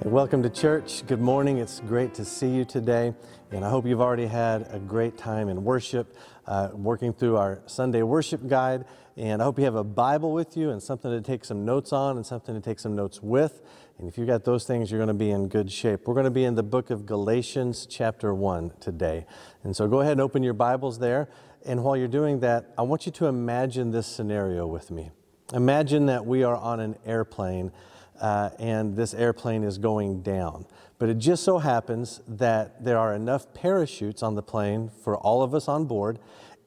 Hey, welcome to church. Good morning. It's great to see you today. And I hope you've already had a great time in worship, uh, working through our Sunday worship guide. And I hope you have a Bible with you and something to take some notes on and something to take some notes with. And if you've got those things, you're going to be in good shape. We're going to be in the book of Galatians, chapter 1 today. And so go ahead and open your Bibles there. And while you're doing that, I want you to imagine this scenario with me. Imagine that we are on an airplane uh, and this airplane is going down. But it just so happens that there are enough parachutes on the plane for all of us on board,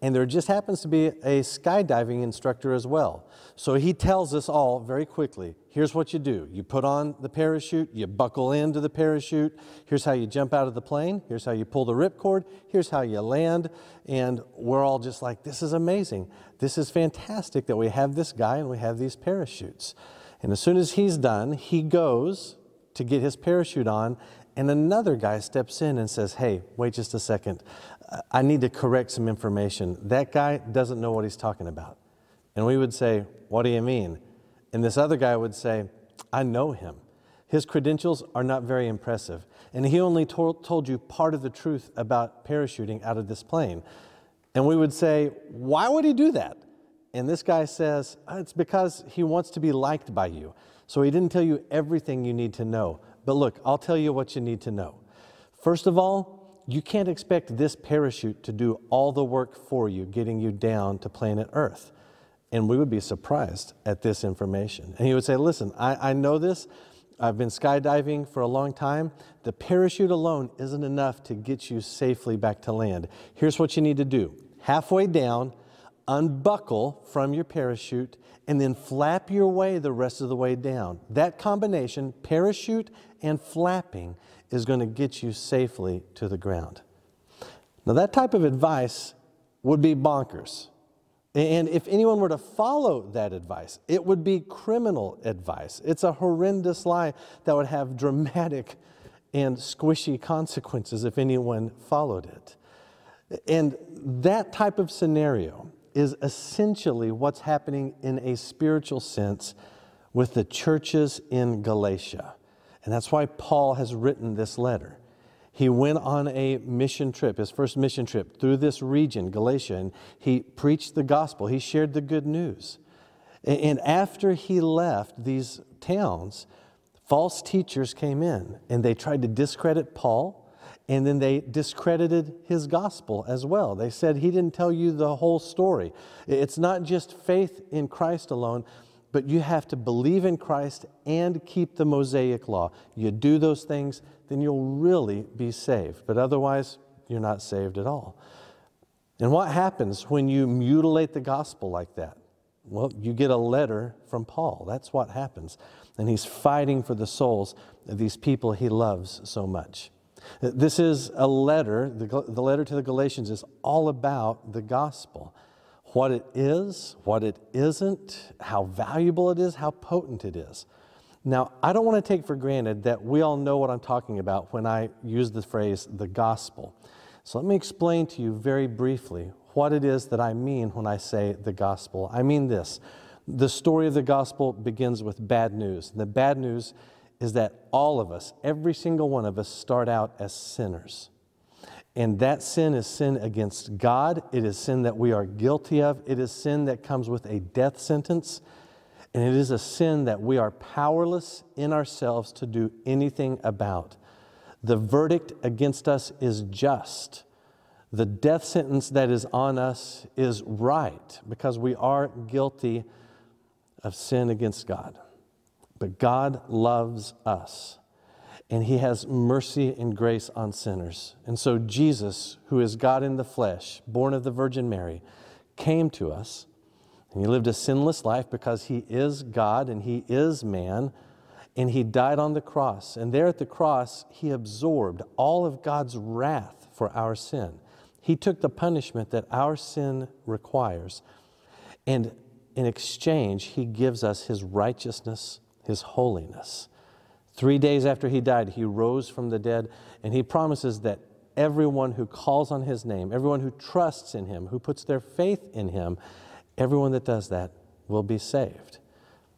and there just happens to be a skydiving instructor as well. So he tells us all very quickly here's what you do you put on the parachute, you buckle into the parachute, here's how you jump out of the plane, here's how you pull the ripcord, here's how you land. And we're all just like, this is amazing. This is fantastic that we have this guy and we have these parachutes. And as soon as he's done, he goes to get his parachute on, and another guy steps in and says, Hey, wait just a second. I need to correct some information. That guy doesn't know what he's talking about. And we would say, What do you mean? And this other guy would say, I know him. His credentials are not very impressive. And he only told, told you part of the truth about parachuting out of this plane. And we would say, Why would he do that? And this guy says, oh, It's because he wants to be liked by you. So he didn't tell you everything you need to know. But look, I'll tell you what you need to know. First of all, you can't expect this parachute to do all the work for you, getting you down to planet Earth. And we would be surprised at this information. And he would say, Listen, I, I know this. I've been skydiving for a long time. The parachute alone isn't enough to get you safely back to land. Here's what you need to do halfway down, unbuckle from your parachute, and then flap your way the rest of the way down. That combination, parachute and flapping, is going to get you safely to the ground. Now, that type of advice would be bonkers. And if anyone were to follow that advice, it would be criminal advice. It's a horrendous lie that would have dramatic and squishy consequences if anyone followed it. And that type of scenario is essentially what's happening in a spiritual sense with the churches in Galatia. And that's why Paul has written this letter. He went on a mission trip, his first mission trip through this region, Galatia, and he preached the gospel. He shared the good news. And after he left these towns, false teachers came in and they tried to discredit Paul and then they discredited his gospel as well. They said he didn't tell you the whole story. It's not just faith in Christ alone, but you have to believe in Christ and keep the Mosaic law. You do those things, then you'll really be saved. But otherwise, you're not saved at all. And what happens when you mutilate the gospel like that? Well, you get a letter from Paul. That's what happens. And he's fighting for the souls of these people he loves so much. This is a letter, the, the letter to the Galatians is all about the gospel what it is, what it isn't, how valuable it is, how potent it is. Now, I don't want to take for granted that we all know what I'm talking about when I use the phrase the gospel. So let me explain to you very briefly what it is that I mean when I say the gospel. I mean this the story of the gospel begins with bad news. The bad news is that all of us, every single one of us, start out as sinners. And that sin is sin against God. It is sin that we are guilty of. It is sin that comes with a death sentence. And it is a sin that we are powerless in ourselves to do anything about. The verdict against us is just. The death sentence that is on us is right because we are guilty of sin against God. But God loves us, and He has mercy and grace on sinners. And so Jesus, who is God in the flesh, born of the Virgin Mary, came to us, and He lived a sinless life because He is God and He is man. And he died on the cross. And there at the cross, he absorbed all of God's wrath for our sin. He took the punishment that our sin requires. And in exchange, he gives us his righteousness his holiness. Three days after he died, he rose from the dead, and he promises that everyone who calls on his name, everyone who trusts in him, who puts their faith in him, everyone that does that will be saved.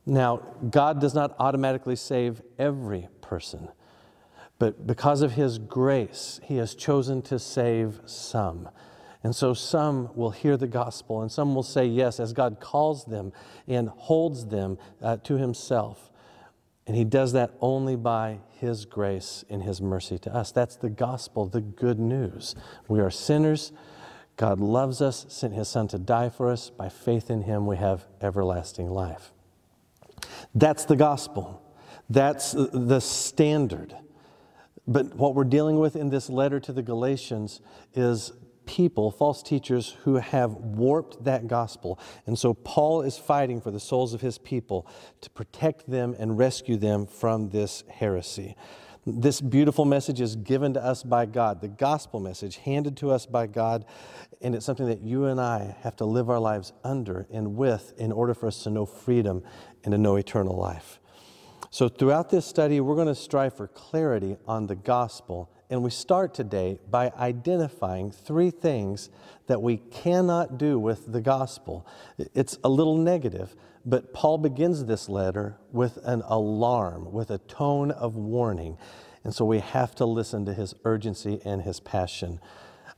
Now, God does not automatically save every person, But because of his grace, he has chosen to save some. And so some will hear the gospel and some will say yes as God calls them and holds them uh, to himself. And he does that only by his grace and his mercy to us. That's the gospel, the good news. We are sinners. God loves us, sent his son to die for us. By faith in him, we have everlasting life. That's the gospel. That's the standard. But what we're dealing with in this letter to the Galatians is people, false teachers, who have warped that gospel. And so Paul is fighting for the souls of his people to protect them and rescue them from this heresy. This beautiful message is given to us by God, the gospel message handed to us by God, and it's something that you and I have to live our lives under and with in order for us to know freedom and to know eternal life. So, throughout this study, we're going to strive for clarity on the gospel. And we start today by identifying three things that we cannot do with the gospel. It's a little negative, but Paul begins this letter with an alarm, with a tone of warning. And so we have to listen to his urgency and his passion.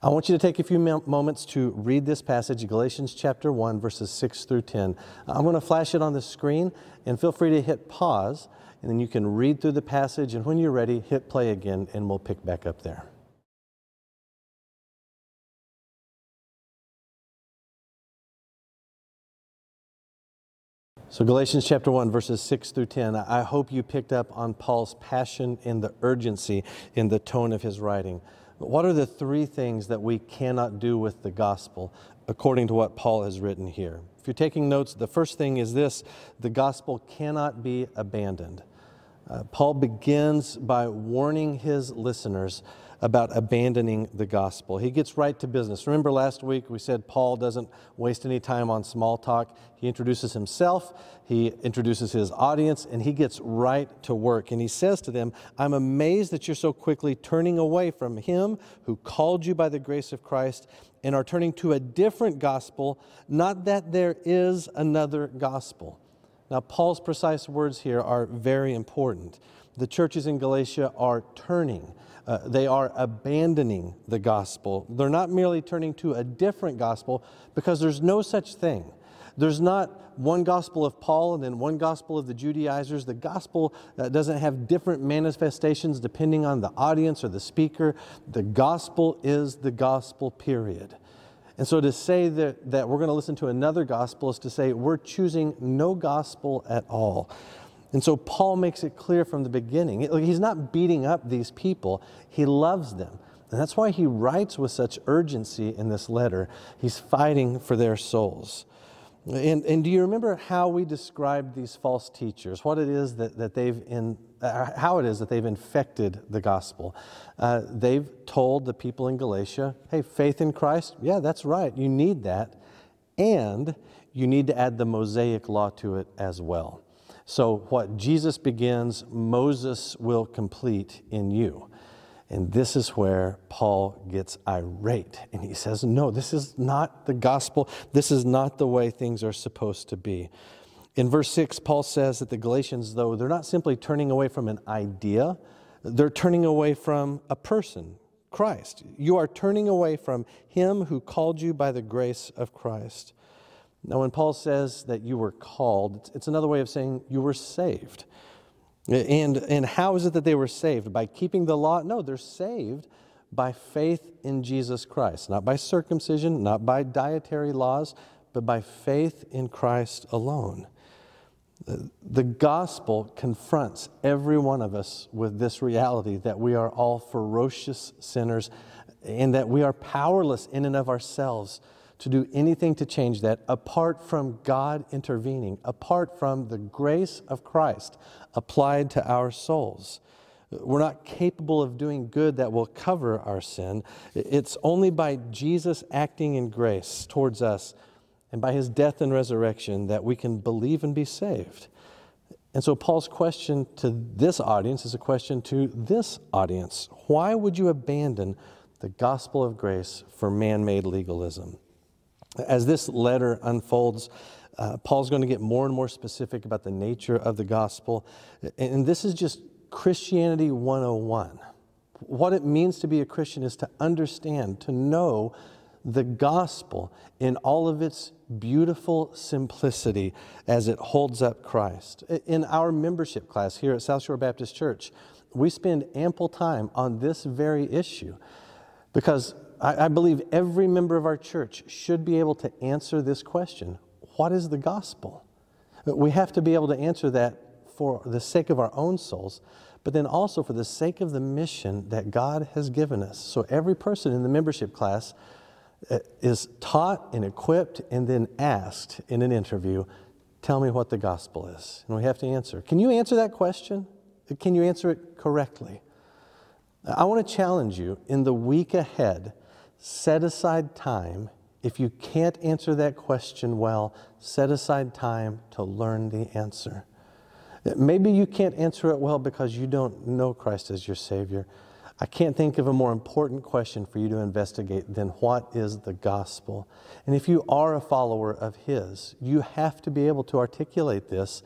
I want you to take a few moments to read this passage, Galatians chapter 1, verses 6 through 10. I'm going to flash it on the screen, and feel free to hit pause and then you can read through the passage, and when you're ready, hit play again, and we'll pick back up there. So, Galatians chapter 1, verses 6 through 10. I hope you picked up on Paul's passion and the urgency in the tone of his writing. What are the three things that we cannot do with the gospel according to what Paul has written here? If you're taking notes, the first thing is this the gospel cannot be abandoned. Uh, Paul begins by warning his listeners about abandoning the gospel. He gets right to business. Remember last week we said Paul doesn't waste any time on small talk. He introduces himself, he introduces his audience, and he gets right to work. And he says to them, I'm amazed that you're so quickly turning away from him who called you by the grace of Christ and are turning to a different gospel, not that there is another gospel. Now, Paul's precise words here are very important. The churches in Galatia are turning. Uh, they are abandoning the gospel. They're not merely turning to a different gospel because there's no such thing. There's not one gospel of Paul and then one gospel of the Judaizers. The gospel uh, doesn't have different manifestations depending on the audience or the speaker. The gospel is the gospel, period. And so to say that, that we're going to listen to another gospel is to say we're choosing no gospel at all. And so Paul makes it clear from the beginning. He's not beating up these people, he loves them. And that's why he writes with such urgency in this letter. He's fighting for their souls. And, and do you remember how we described these false teachers? What it is that, that they've in, uh, how it is that they've infected the gospel? Uh, they've told the people in Galatia, hey, faith in Christ, yeah, that's right, you need that. And you need to add the Mosaic law to it as well. So, what Jesus begins, Moses will complete in you. And this is where Paul gets irate. And he says, No, this is not the gospel. This is not the way things are supposed to be. In verse 6, Paul says that the Galatians, though, they're not simply turning away from an idea, they're turning away from a person, Christ. You are turning away from him who called you by the grace of Christ. Now, when Paul says that you were called, it's another way of saying you were saved. And, and how is it that they were saved? By keeping the law? No, they're saved by faith in Jesus Christ, not by circumcision, not by dietary laws, but by faith in Christ alone. The gospel confronts every one of us with this reality that we are all ferocious sinners and that we are powerless in and of ourselves to do anything to change that apart from God intervening, apart from the grace of Christ applied to our souls. We're not capable of doing good that will cover our sin. It's only by Jesus acting in grace towards us and by his death and resurrection that we can believe and be saved. And so, Paul's question to this audience is a question to this audience Why would you abandon the gospel of grace for man made legalism? As this letter unfolds, uh, Paul's going to get more and more specific about the nature of the gospel. And this is just Christianity 101. What it means to be a Christian is to understand, to know the gospel in all of its beautiful simplicity as it holds up Christ. In our membership class here at South Shore Baptist Church, we spend ample time on this very issue because I, I believe every member of our church should be able to answer this question What is the gospel? We have to be able to answer that for the sake of our own souls, but then also for the sake of the mission that God has given us. So every person in the membership class uh, is taught and equipped and then asked in an interview, Tell me what the gospel is. And we have to answer. Can you answer that question? Can you answer it correctly? I want to challenge you in the week ahead, set aside time. If you can't answer that question well, set aside time to learn the answer. Maybe you can't answer it well because you don't know Christ as your Savior. I can't think of a more important question for you to investigate than what is the gospel? And if you are a follower of His, you have to be able to articulate this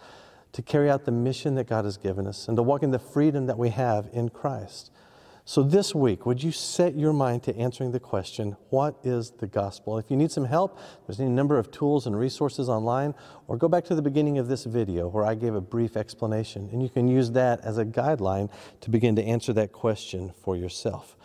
to carry out the mission that God has given us and to walk in the freedom that we have in Christ. So, this week, would you set your mind to answering the question, What is the gospel? If you need some help, there's any number of tools and resources online, or go back to the beginning of this video where I gave a brief explanation, and you can use that as a guideline to begin to answer that question for yourself.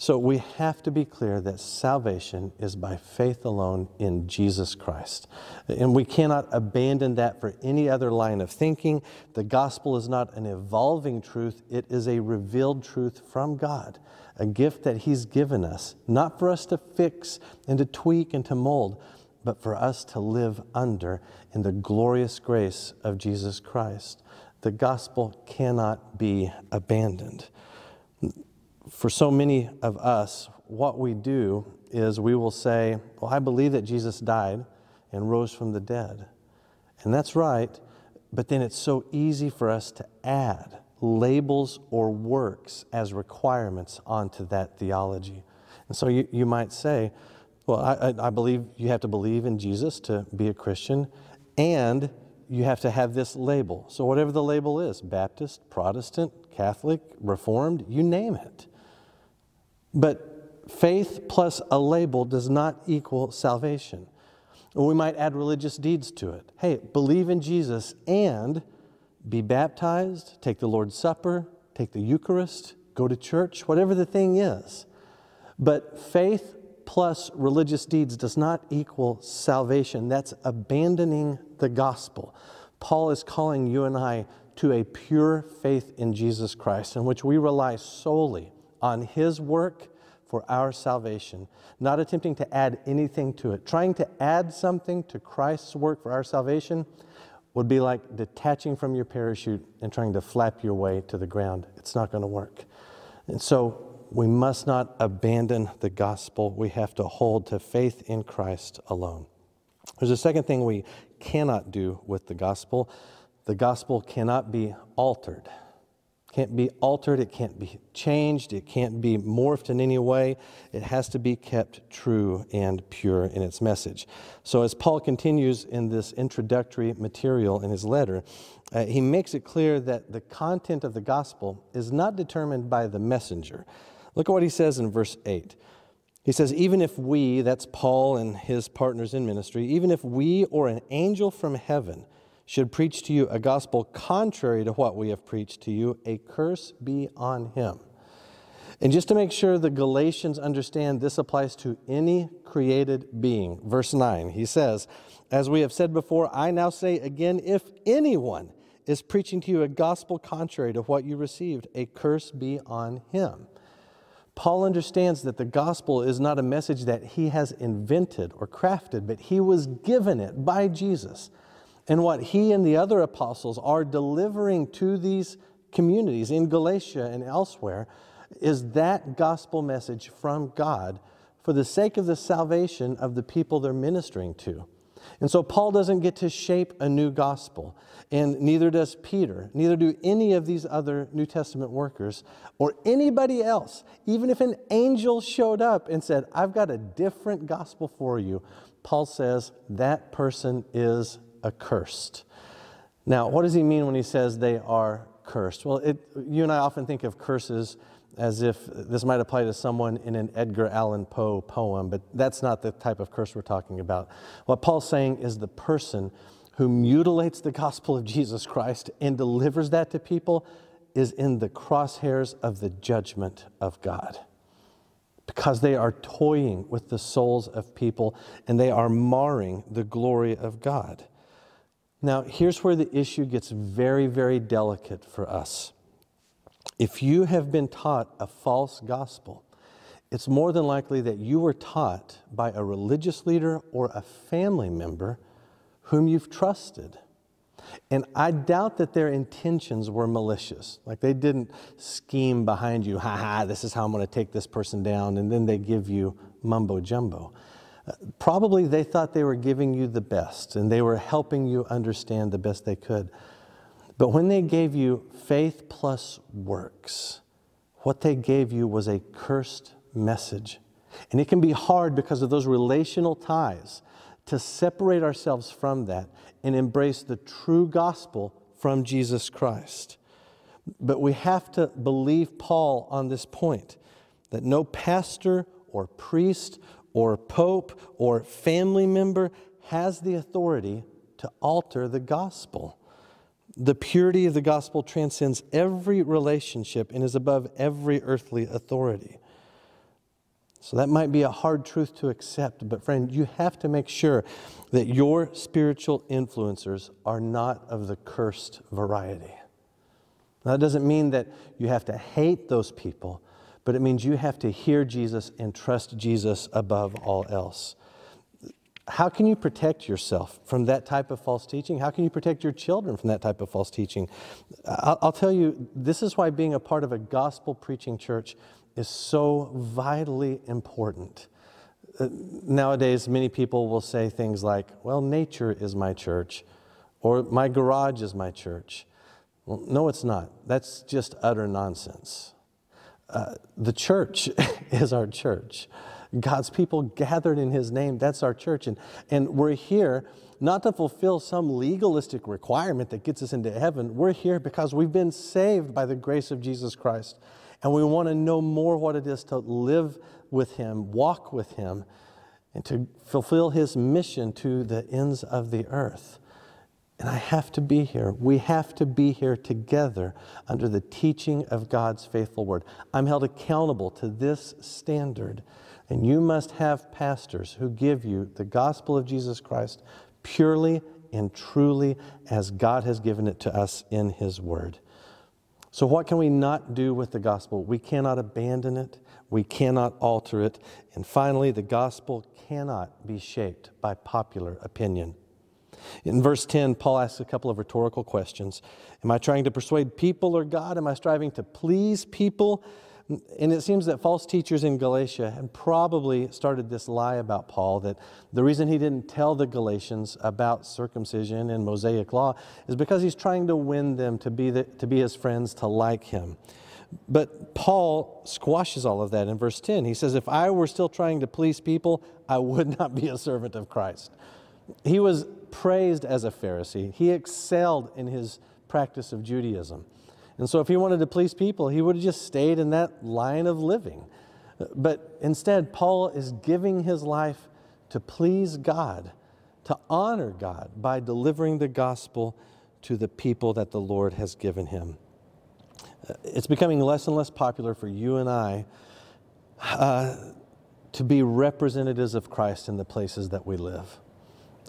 So we have to be clear that salvation is by faith alone in Jesus Christ. And we cannot abandon that for any other line of thinking. The gospel is not an evolving truth, it is a revealed truth from God, a gift that He's given us, not for us to fix and to tweak and to mold, but for us to live under in the glorious grace of Jesus Christ. The gospel cannot be abandoned for so many of us, what we do is we will say, Well, I believe that Jesus died and rose from the dead. And that's right, but then it's so easy for us to add labels or works as requirements onto that theology. And so you, you might say, Well, I, I believe you have to believe in Jesus to be a Christian, and you have to have this label. So, whatever the label is Baptist, Protestant, Catholic, Reformed, you name it. But faith plus a label does not equal salvation. Or we might add religious deeds to it. Hey, believe in Jesus and be baptized, take the Lord's Supper, take the Eucharist, go to church, whatever the thing is. But faith plus religious deeds does not equal salvation. That's abandoning the gospel. Paul is calling you and I to a pure faith in Jesus Christ, in which we rely solely on His work for our salvation, not attempting to add anything to it. Trying to add something to Christ's work for our salvation would be like detaching from your parachute and trying to flap your way to the ground. It's not going to work. And so we must not abandon the gospel. We have to hold to faith in Christ alone. There's a second thing we cannot do with the gospel the gospel cannot be altered can't be altered, it can't be changed, it can't be morphed in any way. It has to be kept true and pure in its message. So, as Paul continues in this introductory material in his letter, uh, he makes it clear that the content of the gospel is not determined by the messenger. Look at what he says in verse 8. He says, Even if we, that's Paul and his partners in ministry, even if we or an angel from heaven, should preach to you a gospel contrary to what we have preached to you, a curse be on him. And just to make sure the Galatians understand this applies to any created being, verse 9, he says, As we have said before, I now say again, if anyone is preaching to you a gospel contrary to what you received, a curse be on him. Paul understands that the gospel is not a message that he has invented or crafted, but he was given it by Jesus. And what he and the other apostles are delivering to these communities in Galatia and elsewhere is that gospel message from God for the sake of the salvation of the people they're ministering to. And so Paul doesn't get to shape a new gospel, and neither does Peter, neither do any of these other New Testament workers or anybody else. Even if an angel showed up and said, I've got a different gospel for you, Paul says that person is accursed. Now, what does he mean when he says they are cursed? Well, it, you and I often think of curses as if this might apply to someone in an Edgar Allan Poe poem, but that's not the type of curse we're talking about. What Paul's saying is the person who mutilates the gospel of Jesus Christ and delivers that to people is in the crosshairs of the judgment of God. Because they are toying with the souls of people and they are marring the glory of God. Now, here's where the issue gets very, very delicate for us. If you have been taught a false gospel, it's more than likely that you were taught by a religious leader or a family member whom you've trusted. And I doubt that their intentions were malicious. Like they didn't scheme behind you, ha ha, this is how I'm going to take this person down, and then they give you mumbo jumbo. Probably they thought they were giving you the best and they were helping you understand the best they could. But when they gave you faith plus works, what they gave you was a cursed message. And it can be hard because of those relational ties to separate ourselves from that and embrace the true gospel from Jesus Christ. But we have to believe Paul on this point that no pastor or priest or pope or family member has the authority to alter the gospel. The purity of the gospel transcends every relationship and is above every earthly authority. So that might be a hard truth to accept, but friend, you have to make sure that your spiritual influencers are not of the cursed variety. Now, that doesn't mean that you have to hate those people, but it means you have to hear Jesus and trust Jesus above all else how can you protect yourself from that type of false teaching? How can you protect your children from that type of false teaching? I'll, I'll, tell you, this is why being a part of a gospel preaching church is so vitally important. Uh, nowadays, many people will say things like, well, nature is my church, or my garage is my church. Well, no, it's not. That's just utter nonsense. Uh, the church is our church. God's people gathered in His name. That's our church. And, and we're here not to fulfill some legalistic requirement that gets us into heaven. We're here because we've been saved by the grace of Jesus Christ. And we want to know more what it is to live with Him, walk with Him, and to fulfill His mission to the ends of the earth. And I have to be here. We have to be here together under the teaching of God's faithful word. I'm held accountable to this standard. And you must have pastors who give you the gospel of Jesus Christ purely and truly as God has given it to us in His Word. So, what can we not do with the gospel? We cannot abandon it, we cannot alter it, and finally, the gospel cannot be shaped by popular opinion. In verse 10, Paul asks a couple of rhetorical questions Am I trying to persuade people or God? Am I striving to please people? And it seems that false teachers in Galatia had probably started this lie about Paul that the reason he didn't tell the Galatians about circumcision and Mosaic law is because he's trying to win them to be, the, to be his friends, to like him. But Paul squashes all of that in verse 10. He says, If I were still trying to please people, I would not be a servant of Christ. He was praised as a Pharisee, he excelled in his practice of Judaism. And so, if he wanted to please people, he would have just stayed in that line of living. But instead, Paul is giving his life to please God, to honor God by delivering the gospel to the people that the Lord has given him. It's becoming less and less popular for you and I uh, to be representatives of Christ in the places that we live.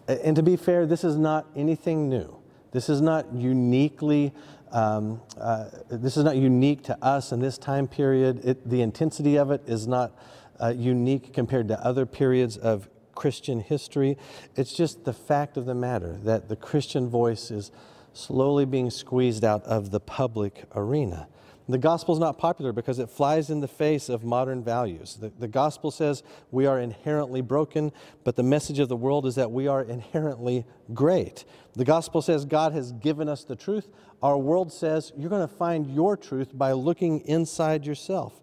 And to be fair, this is not anything new. This is not uniquely um, uh, this is not unique to us in this time period. It, the intensity of it is not uh, unique compared to other periods of Christian history. It's just the fact of the matter that the Christian voice is slowly being squeezed out of the public arena. The gospel is not popular because it flies in the face of modern values. The, the gospel says we are inherently broken, but the message of the world is that we are inherently great. The gospel says God has given us the truth. Our world says you're going to find your truth by looking inside yourself.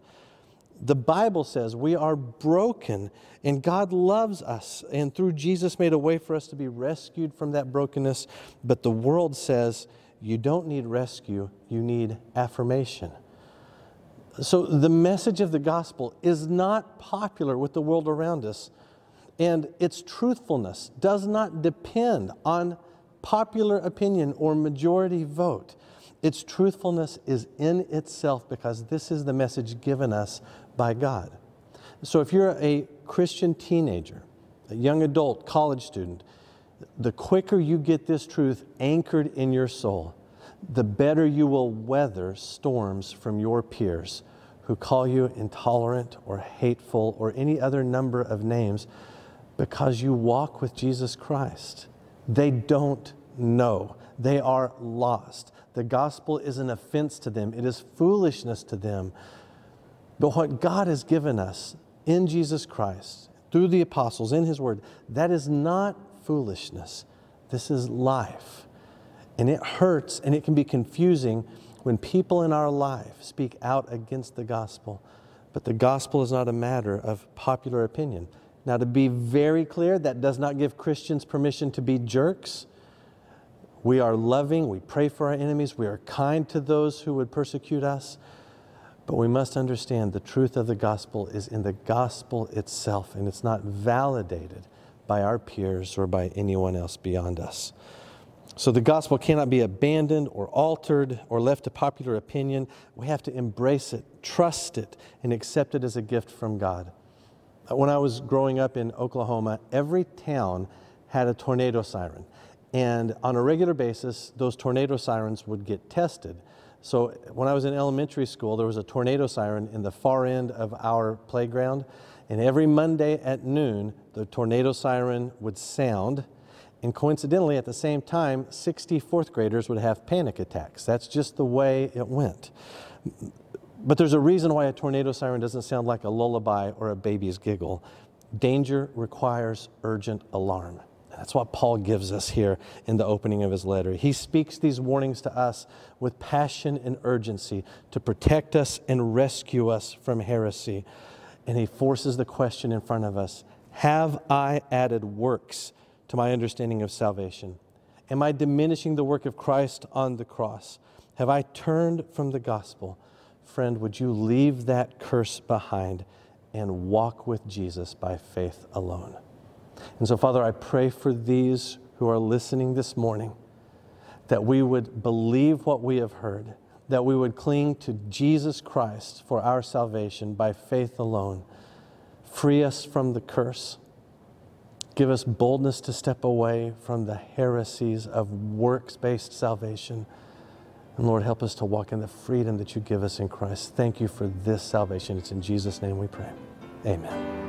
The Bible says we are broken and God loves us, and through Jesus made a way for us to be rescued from that brokenness. But the world says you don't need rescue, you need affirmation. So, the message of the gospel is not popular with the world around us, and its truthfulness does not depend on popular opinion or majority vote. Its truthfulness is in itself because this is the message given us by God. So, if you're a Christian teenager, a young adult, college student, the quicker you get this truth anchored in your soul, the better you will weather storms from your peers who call you intolerant or hateful or any other number of names because you walk with Jesus Christ. They don't know, they are lost. The gospel is an offense to them, it is foolishness to them. But what God has given us in Jesus Christ, through the apostles, in His Word, that is not foolishness. This is life. And it hurts and it can be confusing when people in our life speak out against the gospel. But the gospel is not a matter of popular opinion. Now, to be very clear, that does not give Christians permission to be jerks. We are loving, we pray for our enemies, we are kind to those who would persecute us. But we must understand the truth of the gospel is in the gospel itself, and it's not validated by our peers or by anyone else beyond us. So the gospel cannot be abandoned or altered or left to popular opinion. We have to embrace it, trust it, and accept it as a gift from God. Uh, when I was growing up in Oklahoma, every town had a tornado siren. And on a regular basis, those tornado sirens would get tested. So when I was in elementary school, there was a tornado siren in the far end of our playground. And every Monday at noon, the tornado siren would sound and coincidentally, at the same time, 60 fourth graders would have panic attacks. That's just the way it went. But there's a reason why a tornado siren doesn't sound like a lullaby or a baby's giggle. Danger requires urgent alarm. That's what Paul gives us here in the opening of his letter. He speaks these warnings to us with passion and urgency to protect us and rescue us from heresy. And he forces the question in front of us Have I added works to my understanding of salvation? Am I diminishing the work of Christ on the cross? Have I turned from the gospel? Friend, would you leave that curse behind and walk with Jesus by faith alone? And so, Father, I pray for these who are listening this morning that we would believe what we have heard, that we would cling to Jesus Christ for our salvation by faith alone. Free us from the curse Give us boldness to step away from the heresies of works based salvation. And Lord, help us to walk in the freedom that you give us in Christ. Thank you for this salvation. It's in Jesus' name we pray. Amen.